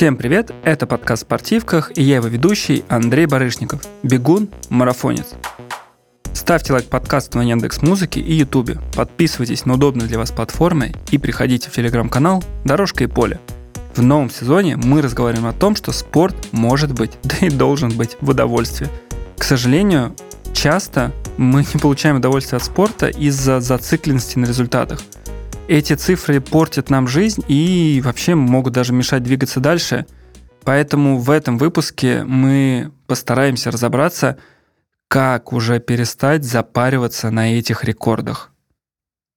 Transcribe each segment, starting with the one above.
Всем привет, это подкаст «Спортивках» и я его ведущий Андрей Барышников, бегун, марафонец. Ставьте лайк подкасту на Яндекс Музыке и Ютубе, подписывайтесь на удобные для вас платформы и приходите в телеграм-канал «Дорожка и поле». В новом сезоне мы разговариваем о том, что спорт может быть, да и должен быть в удовольствии. К сожалению, часто мы не получаем удовольствие от спорта из-за зацикленности на результатах – эти цифры портят нам жизнь и вообще могут даже мешать двигаться дальше. Поэтому в этом выпуске мы постараемся разобраться, как уже перестать запариваться на этих рекордах.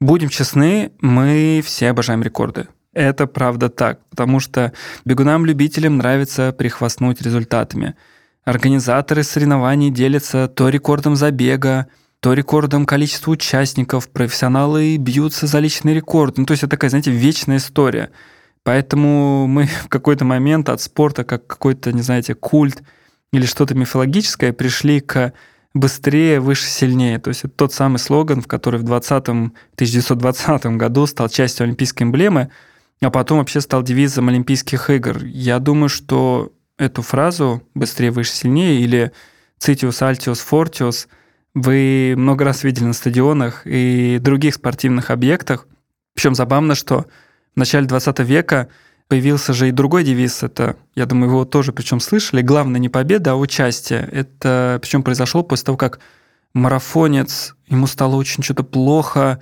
Будем честны, мы все обожаем рекорды. Это правда так, потому что бегунам-любителям нравится прихвастнуть результатами. Организаторы соревнований делятся то рекордом забега, то рекордом количества участников, профессионалы бьются за личный рекорд. Ну, то есть это такая, знаете, вечная история. Поэтому мы в какой-то момент от спорта, как какой-то, не знаете, культ или что-то мифологическое, пришли к быстрее, выше, сильнее. То есть это тот самый слоган, в который в 20 1920 году стал частью олимпийской эмблемы, а потом вообще стал девизом Олимпийских игр. Я думаю, что эту фразу «быстрее, выше, сильнее» или «Citius, Altius, Fortius» – вы много раз видели на стадионах и других спортивных объектах. Причем забавно, что в начале 20 века появился же и другой девиз. Это, я думаю, его тоже причем слышали. Главное не победа, а участие. Это причем произошло после того, как марафонец, ему стало очень что-то плохо,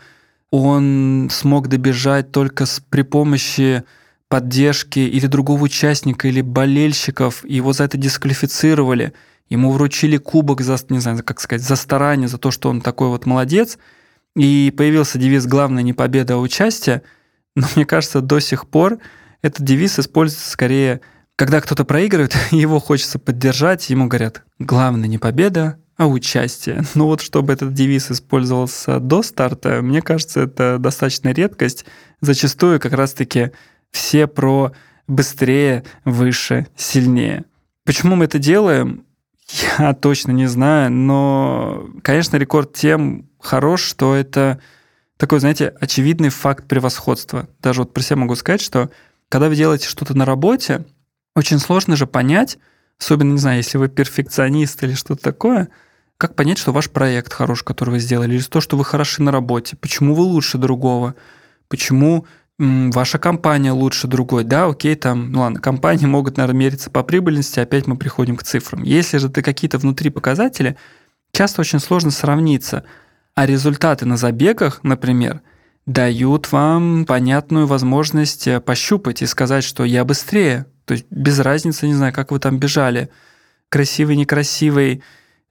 он смог добежать только с, при помощи поддержки или другого участника, или болельщиков, его за это дисквалифицировали – Ему вручили кубок за, не знаю, как сказать, за старание, за то, что он такой вот молодец. И появился девиз «Главное не победа, а участие». Но мне кажется, до сих пор этот девиз используется скорее, когда кто-то проигрывает, его хочется поддержать, ему говорят «Главное не победа, а участие». Ну вот чтобы этот девиз использовался до старта, мне кажется, это достаточно редкость. Зачастую как раз-таки все про быстрее, выше, сильнее. Почему мы это делаем? Я точно не знаю, но, конечно, рекорд тем хорош, что это такой, знаете, очевидный факт превосходства. Даже вот про себя могу сказать, что когда вы делаете что-то на работе, очень сложно же понять, особенно, не знаю, если вы перфекционист или что-то такое, как понять, что ваш проект хорош, который вы сделали, или то, что вы хороши на работе, почему вы лучше другого, почему ваша компания лучше другой, да, окей, там, ну ладно, компании могут, наверное, мериться по прибыльности, опять мы приходим к цифрам. Если же ты какие-то внутри показатели, часто очень сложно сравниться, а результаты на забегах, например, дают вам понятную возможность э, пощупать и сказать, что я быстрее, то есть без разницы, не знаю, как вы там бежали, красивый, некрасивый,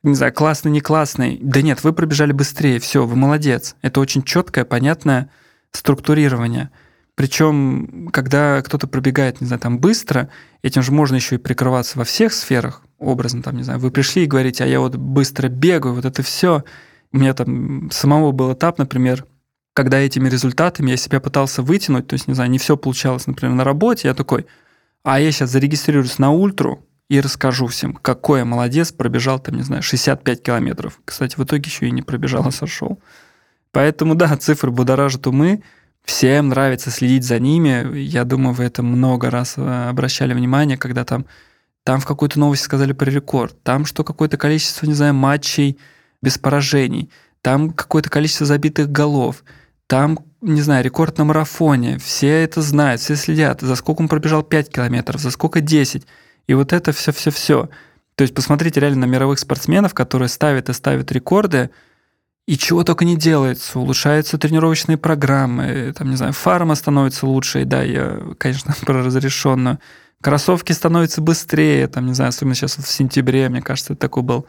не знаю, классный, не классный. Да нет, вы пробежали быстрее, все, вы молодец. Это очень четкое, понятное структурирование – причем, когда кто-то пробегает, не знаю, там быстро, этим же можно еще и прикрываться во всех сферах, образно, там, не знаю, вы пришли и говорите, а я вот быстро бегаю, вот это все. У меня там самого был этап, например, когда этими результатами я себя пытался вытянуть, то есть, не знаю, не все получалось, например, на работе, я такой, а я сейчас зарегистрируюсь на ультру и расскажу всем, какой я молодец, пробежал там, не знаю, 65 километров. Кстати, в итоге еще и не пробежал, а сошел. Поэтому, да, цифры будоражат умы, Всем нравится следить за ними. Я думаю, вы это много раз э, обращали внимание, когда там, там в какой-то новости сказали про рекорд, там что какое-то количество, не знаю, матчей без поражений, там какое-то количество забитых голов, там, не знаю, рекорд на марафоне. Все это знают, все следят, за сколько он пробежал 5 километров, за сколько 10. И вот это все-все-все. То есть посмотрите реально на мировых спортсменов, которые ставят и ставят рекорды – и чего только не делается. Улучшаются тренировочные программы, там, не знаю, фарма становится лучше, да, я, конечно, про разрешенную. Кроссовки становятся быстрее, там, не знаю, особенно сейчас в сентябре, мне кажется, это такой был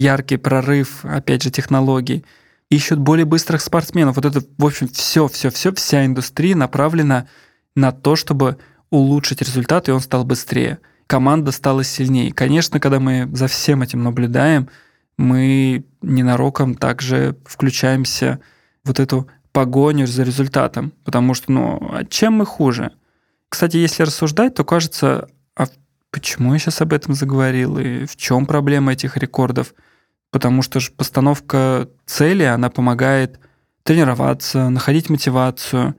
яркий прорыв, опять же, технологий. Ищут более быстрых спортсменов. Вот это, в общем, все, все, все, вся индустрия направлена на то, чтобы улучшить результат, и он стал быстрее. Команда стала сильнее. Конечно, когда мы за всем этим наблюдаем, мы ненароком также включаемся в вот эту погоню за результатом, потому что, ну, а чем мы хуже? Кстати, если рассуждать, то кажется, а почему я сейчас об этом заговорил, и в чем проблема этих рекордов? Потому что же постановка цели, она помогает тренироваться, находить мотивацию.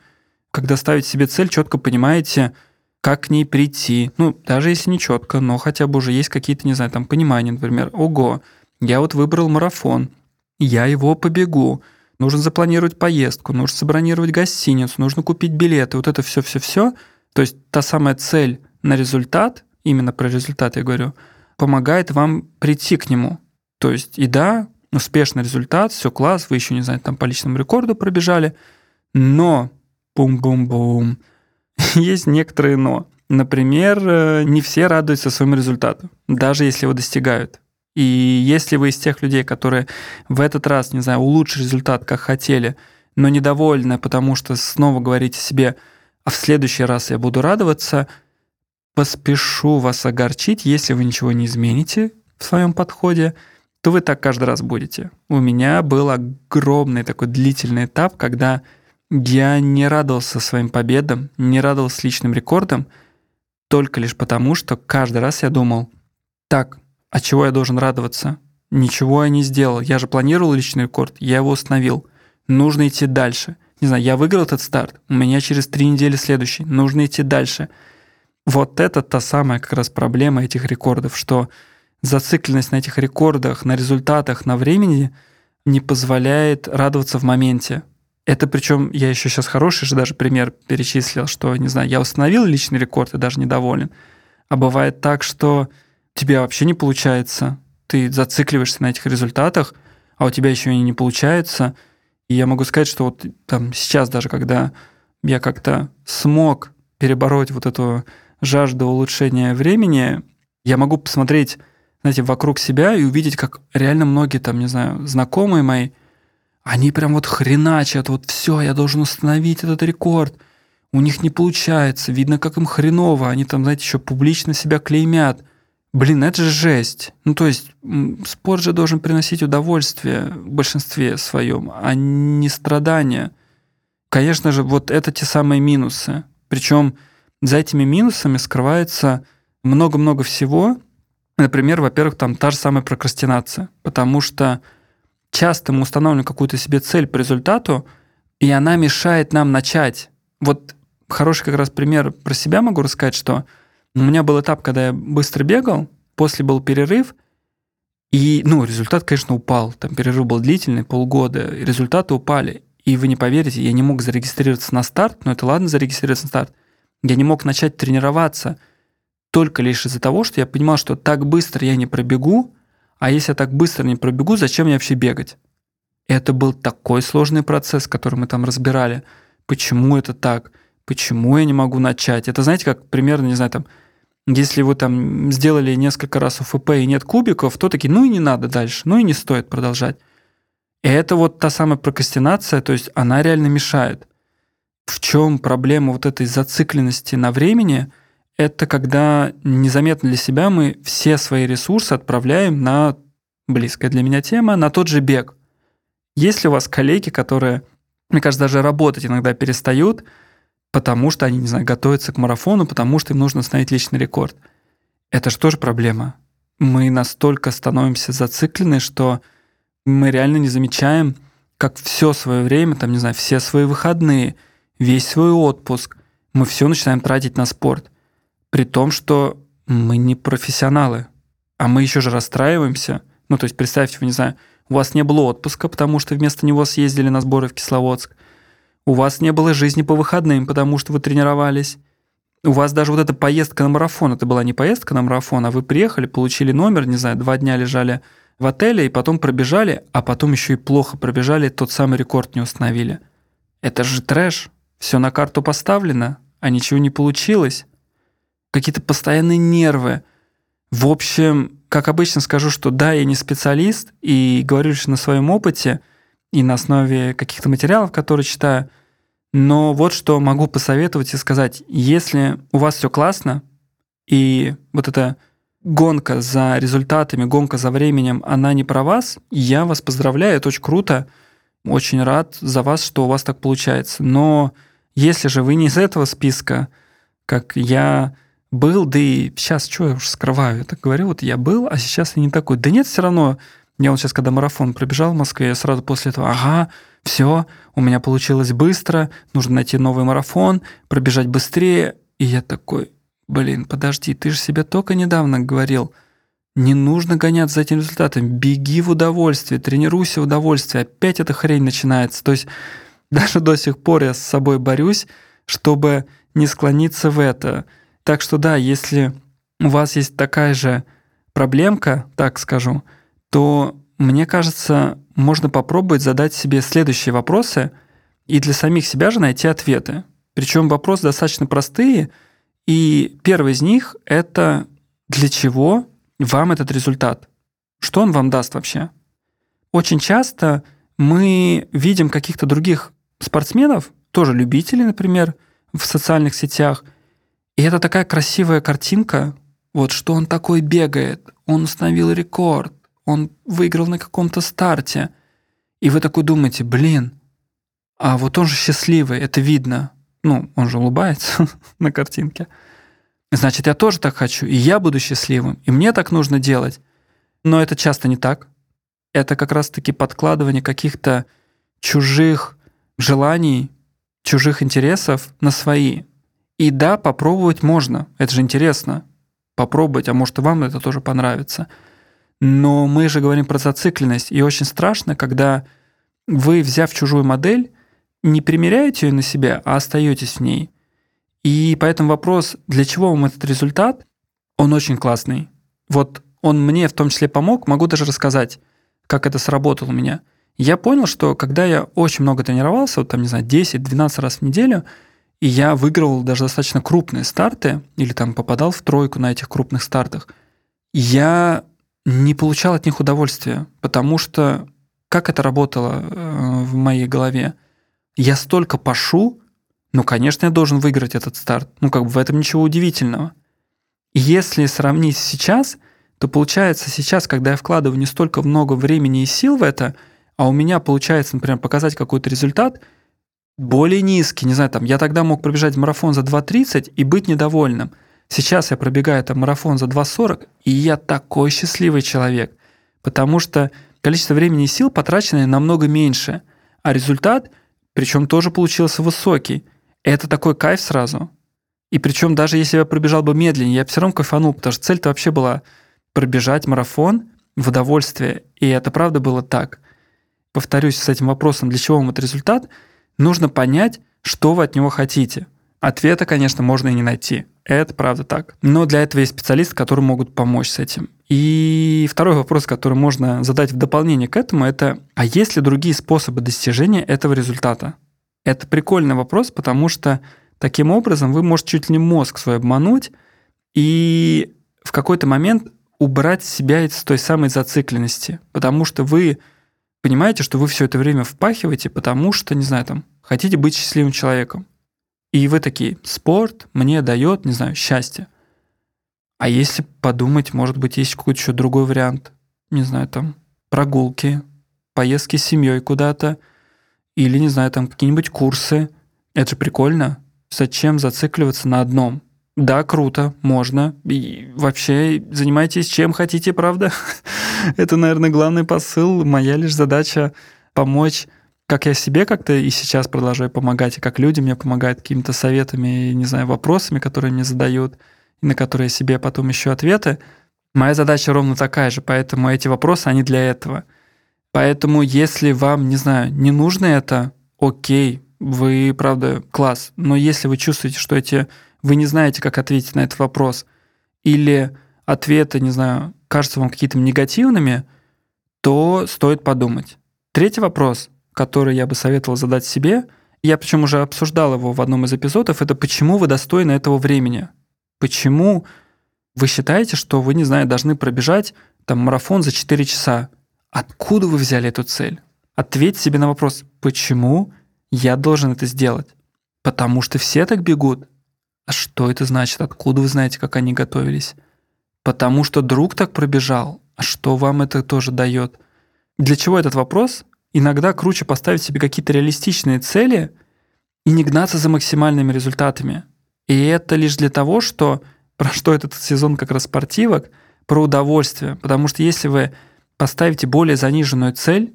Когда ставите себе цель, четко понимаете, как к ней прийти. Ну, даже если не четко, но хотя бы уже есть какие-то, не знаю, там понимания, например, ого, я вот выбрал марафон, я его побегу, нужно запланировать поездку, нужно забронировать гостиницу, нужно купить билеты, вот это все-все-все. То есть та самая цель на результат, именно про результат я говорю, помогает вам прийти к нему. То есть, и да, успешный результат, все класс, вы еще, не знаю, там по личному рекорду пробежали, но бум-бум-бум, есть некоторые но. Например, э, не все радуются своему результату, даже если его достигают. И если вы из тех людей, которые в этот раз, не знаю, улучшили результат, как хотели, но недовольны, потому что снова говорите себе, а в следующий раз я буду радоваться, поспешу вас огорчить, если вы ничего не измените в своем подходе, то вы так каждый раз будете. У меня был огромный такой длительный этап, когда я не радовался своим победам, не радовался личным рекордам, только лишь потому, что каждый раз я думал, так, а чего я должен радоваться? Ничего я не сделал. Я же планировал личный рекорд, я его установил. Нужно идти дальше. Не знаю, я выиграл этот старт, у меня через три недели следующий. Нужно идти дальше. Вот это та самая как раз проблема этих рекордов, что зацикленность на этих рекордах, на результатах, на времени не позволяет радоваться в моменте. Это причем я еще сейчас хороший же даже пример перечислил, что, не знаю, я установил личный рекорд и даже недоволен. А бывает так, что тебе вообще не получается, ты зацикливаешься на этих результатах, а у тебя еще и не получается. И я могу сказать, что вот там сейчас даже, когда я как-то смог перебороть вот эту жажду улучшения времени, я могу посмотреть, знаете, вокруг себя и увидеть, как реально многие там, не знаю, знакомые мои – они прям вот хреначат, вот все, я должен установить этот рекорд. У них не получается, видно, как им хреново. Они там, знаете, еще публично себя клеймят. Блин, это же жесть. Ну, то есть, спорт же должен приносить удовольствие в большинстве своем, а не страдания. Конечно же, вот это те самые минусы. Причем за этими минусами скрывается много-много всего. Например, во-первых, там та же самая прокрастинация. Потому что часто мы устанавливаем какую-то себе цель по результату, и она мешает нам начать. Вот хороший как раз пример про себя могу рассказать, что у меня был этап, когда я быстро бегал, после был перерыв, и, ну, результат, конечно, упал. Там перерыв был длительный, полгода, и результаты упали. И вы не поверите, я не мог зарегистрироваться на старт, но это ладно зарегистрироваться на старт. Я не мог начать тренироваться только лишь из-за того, что я понимал, что так быстро я не пробегу, а если я так быстро не пробегу, зачем мне вообще бегать? Это был такой сложный процесс, который мы там разбирали. Почему это так? Почему я не могу начать? Это, знаете, как примерно, не знаю, там, если вы там сделали несколько раз УФП и нет кубиков, то такие, ну и не надо дальше, ну и не стоит продолжать. И это вот та самая прокрастинация, то есть она реально мешает. В чем проблема вот этой зацикленности на времени – это когда незаметно для себя мы все свои ресурсы отправляем на близкая для меня тема, на тот же бег. Есть ли у вас коллеги, которые, мне кажется, даже работать иногда перестают, потому что они, не знаю, готовятся к марафону, потому что им нужно установить личный рекорд? Это же тоже проблема. Мы настолько становимся зациклены, что мы реально не замечаем, как все свое время, там, не знаю, все свои выходные, весь свой отпуск, мы все начинаем тратить на спорт. При том, что мы не профессионалы, а мы еще же расстраиваемся. Ну, то есть представьте, вы, не знаю, у вас не было отпуска, потому что вместо него съездили на сборы в Кисловодск. У вас не было жизни по выходным, потому что вы тренировались. У вас даже вот эта поездка на марафон, это была не поездка на марафон, а вы приехали, получили номер, не знаю, два дня лежали в отеле и потом пробежали, а потом еще и плохо пробежали, тот самый рекорд не установили. Это же трэш. Все на карту поставлено, а ничего не получилось какие-то постоянные нервы. В общем, как обычно скажу, что да, я не специалист, и говорю лишь на своем опыте и на основе каких-то материалов, которые читаю. Но вот что могу посоветовать и сказать. Если у вас все классно, и вот эта гонка за результатами, гонка за временем, она не про вас, я вас поздравляю, это очень круто. Очень рад за вас, что у вас так получается. Но если же вы не из этого списка, как я был, да и сейчас, что я уж скрываю, я так говорю, вот я был, а сейчас я не такой. Да нет, все равно, я вот сейчас, когда марафон пробежал в Москве, я сразу после этого, ага, все, у меня получилось быстро, нужно найти новый марафон, пробежать быстрее. И я такой, блин, подожди, ты же себе только недавно говорил, не нужно гоняться за этим результатом, беги в удовольствие, тренируйся в удовольствие, опять эта хрень начинается. То есть даже до сих пор я с собой борюсь, чтобы не склониться в это. Так что да, если у вас есть такая же проблемка, так скажу, то мне кажется, можно попробовать задать себе следующие вопросы и для самих себя же найти ответы. Причем вопросы достаточно простые, и первый из них — это для чего вам этот результат? Что он вам даст вообще? Очень часто мы видим каких-то других спортсменов, тоже любителей, например, в социальных сетях, и это такая красивая картинка, вот что он такой бегает, он установил рекорд, он выиграл на каком-то старте. И вы такой думаете, блин, а вот он же счастливый, это видно. Ну, он же улыбается на картинке. Значит, я тоже так хочу, и я буду счастливым, и мне так нужно делать. Но это часто не так. Это как раз-таки подкладывание каких-то чужих желаний, чужих интересов на свои. И да, попробовать можно. Это же интересно. Попробовать, а может и вам это тоже понравится. Но мы же говорим про зацикленность, и очень страшно, когда вы, взяв чужую модель, не примеряете ее на себя, а остаетесь в ней. И поэтому вопрос, для чего вам этот результат, он очень классный. Вот он мне в том числе помог, могу даже рассказать, как это сработало у меня. Я понял, что когда я очень много тренировался, вот там, не знаю, 10-12 раз в неделю, и я выигрывал даже достаточно крупные старты, или там попадал в тройку на этих крупных стартах, я не получал от них удовольствия, потому что как это работало э, в моей голове? Я столько пошу, ну, конечно, я должен выиграть этот старт. Ну, как бы в этом ничего удивительного. Если сравнить сейчас, то получается сейчас, когда я вкладываю не столько много времени и сил в это, а у меня получается, например, показать какой-то результат более низкий, не знаю, там, я тогда мог пробежать марафон за 2.30 и быть недовольным – Сейчас я пробегаю там марафон за 2.40, и я такой счастливый человек, потому что количество времени и сил потраченное намного меньше, а результат, причем тоже получился высокий. Это такой кайф сразу. И причем даже если я пробежал бы медленнее, я бы все равно кайфанул, потому что цель-то вообще была пробежать марафон в удовольствие. И это правда было так. Повторюсь с этим вопросом, для чего вам этот результат, нужно понять, что вы от него хотите. Ответа, конечно, можно и не найти. Это правда так. Но для этого есть специалисты, которые могут помочь с этим. И второй вопрос, который можно задать в дополнение к этому, это, а есть ли другие способы достижения этого результата? Это прикольный вопрос, потому что таким образом вы можете чуть ли не мозг свой обмануть и в какой-то момент убрать себя из той самой зацикленности, потому что вы понимаете, что вы все это время впахиваете, потому что, не знаю, там, хотите быть счастливым человеком. И вы такие, спорт мне дает, не знаю, счастье. А если подумать, может быть, есть какой-то еще другой вариант, не знаю, там, прогулки, поездки с семьей куда-то, или, не знаю, там, какие-нибудь курсы. Это же прикольно. Зачем зацикливаться на одном? Да, круто, можно. И вообще занимайтесь чем хотите, правда? Это, наверное, главный посыл. Моя лишь задача помочь как я себе как-то и сейчас продолжаю помогать, и как люди мне помогают какими-то советами, не знаю, вопросами, которые мне задают, и на которые себе потом ищу ответы. Моя задача ровно такая же, поэтому эти вопросы, они для этого. Поэтому если вам, не знаю, не нужно это, окей, вы, правда, класс. Но если вы чувствуете, что эти, вы не знаете, как ответить на этот вопрос, или ответы, не знаю, кажутся вам какими-то негативными, то стоит подумать. Третий вопрос – который я бы советовал задать себе, я причем уже обсуждал его в одном из эпизодов, это почему вы достойны этого времени? Почему вы считаете, что вы, не знаю, должны пробежать там марафон за 4 часа? Откуда вы взяли эту цель? Ответьте себе на вопрос, почему я должен это сделать? Потому что все так бегут. А что это значит? Откуда вы знаете, как они готовились? Потому что друг так пробежал. А что вам это тоже дает? Для чего этот вопрос? Иногда круче поставить себе какие-то реалистичные цели и не гнаться за максимальными результатами. И это лишь для того, что про что этот сезон как раз спортивок, про удовольствие. Потому что если вы поставите более заниженную цель,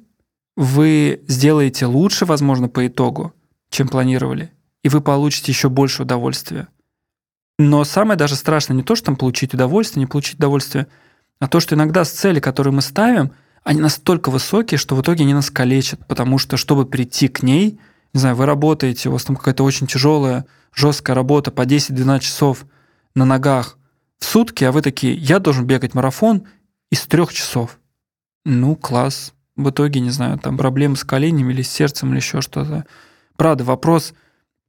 вы сделаете лучше, возможно, по итогу, чем планировали, и вы получите еще больше удовольствия. Но самое даже страшное не то, что там получить удовольствие, не получить удовольствие, а то, что иногда с цели, которые мы ставим, они настолько высокие, что в итоге они нас калечат, потому что, чтобы прийти к ней, не знаю, вы работаете, у вас там какая-то очень тяжелая, жесткая работа по 10-12 часов на ногах в сутки, а вы такие, я должен бегать марафон из трех часов. Ну, класс. В итоге, не знаю, там проблемы с коленями или с сердцем или еще что-то. Правда, вопрос,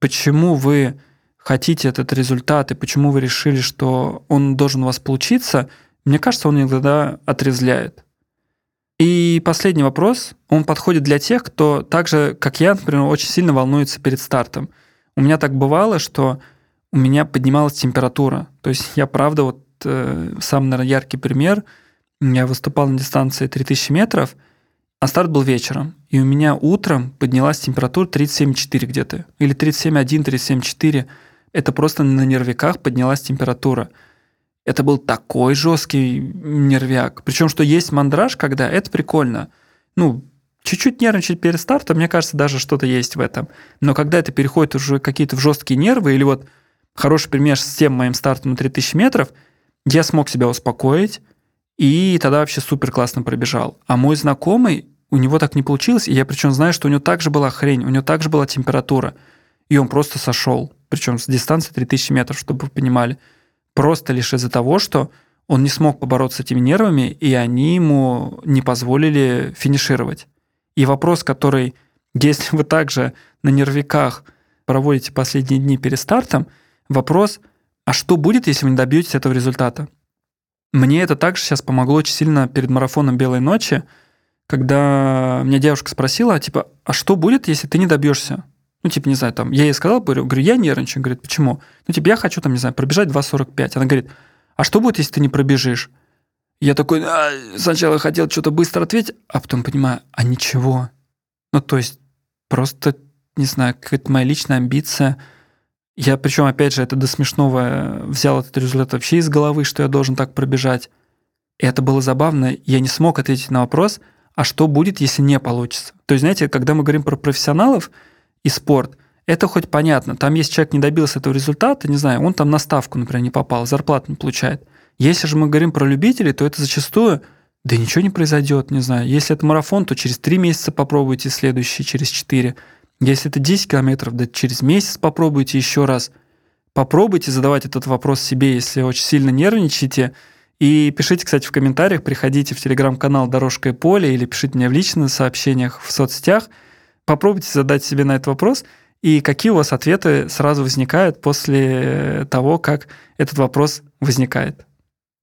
почему вы хотите этот результат и почему вы решили, что он должен у вас получиться, мне кажется, он иногда отрезляет. И последний вопрос, он подходит для тех, кто так же, как я, например, очень сильно волнуется перед стартом. У меня так бывало, что у меня поднималась температура. То есть я, правда, вот э, самый, наверное, яркий пример, я выступал на дистанции 3000 метров, а старт был вечером. И у меня утром поднялась температура 37,4 где-то. Или 37,1, 37,4. Это просто на нервиках поднялась температура. Это был такой жесткий нервяк. Причем, что есть мандраж, когда это прикольно. Ну, чуть-чуть нервничать перед стартом, мне кажется, даже что-то есть в этом. Но когда это переходит уже какие-то в жесткие нервы, или вот хороший пример с тем моим стартом на 3000 метров, я смог себя успокоить, и тогда вообще супер классно пробежал. А мой знакомый, у него так не получилось, и я причем знаю, что у него также была хрень, у него также была температура, и он просто сошел. Причем с дистанции 3000 метров, чтобы вы понимали. Просто лишь из-за того, что он не смог побороться с этими нервами, и они ему не позволили финишировать. И вопрос, который, если вы также на нервиках проводите последние дни перед стартом, вопрос, а что будет, если вы не добьетесь этого результата? Мне это также сейчас помогло очень сильно перед марафоном «Белой ночи», когда меня девушка спросила, типа, а что будет, если ты не добьешься? Ну, типа, не знаю, там, я ей сказал, говорю, говорю, я нервничаю. Говорит, почему? Ну, типа, я хочу, там, не знаю, пробежать 2.45. Она говорит, а что будет, если ты не пробежишь? Я такой, а, сначала хотел что-то быстро ответить, а потом понимаю, а ничего. Ну, то есть, просто, не знаю, какая-то моя личная амбиция. Я, причем, опять же, это до смешного взял этот результат вообще из головы, что я должен так пробежать. И это было забавно. Я не смог ответить на вопрос, а что будет, если не получится. То есть, знаете, когда мы говорим про профессионалов, и спорт, это хоть понятно. Там, если человек не добился этого результата, не знаю, он там на ставку, например, не попал, зарплату не получает. Если же мы говорим про любителей, то это зачастую, да ничего не произойдет, не знаю. Если это марафон, то через три месяца попробуйте следующий, через четыре. Если это 10 километров, да через месяц попробуйте еще раз. Попробуйте задавать этот вопрос себе, если очень сильно нервничаете. И пишите, кстати, в комментариях, приходите в телеграм-канал «Дорожка и поле» или пишите мне в личных сообщениях в соцсетях – Попробуйте задать себе на этот вопрос, и какие у вас ответы сразу возникают после того, как этот вопрос возникает.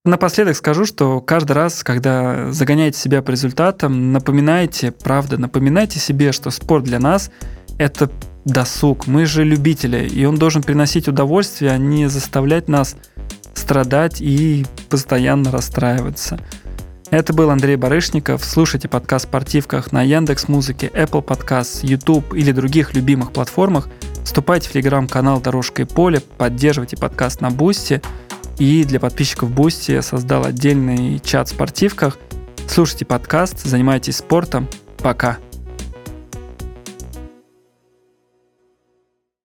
Напоследок скажу, что каждый раз, когда загоняете себя по результатам, напоминайте, правда, напоминайте себе, что спорт для нас – это досуг. Мы же любители, и он должен приносить удовольствие, а не заставлять нас страдать и постоянно расстраиваться. Это был Андрей Барышников. Слушайте подкаст «Спортивках» на Яндекс Музыке, Apple Podcasts, YouTube или других любимых платформах. Вступайте в телеграм-канал «Дорожка и поле», поддерживайте подкаст на Boosty. И для подписчиков Boosty я создал отдельный чат в «Спортивках». Слушайте подкаст, занимайтесь спортом. Пока.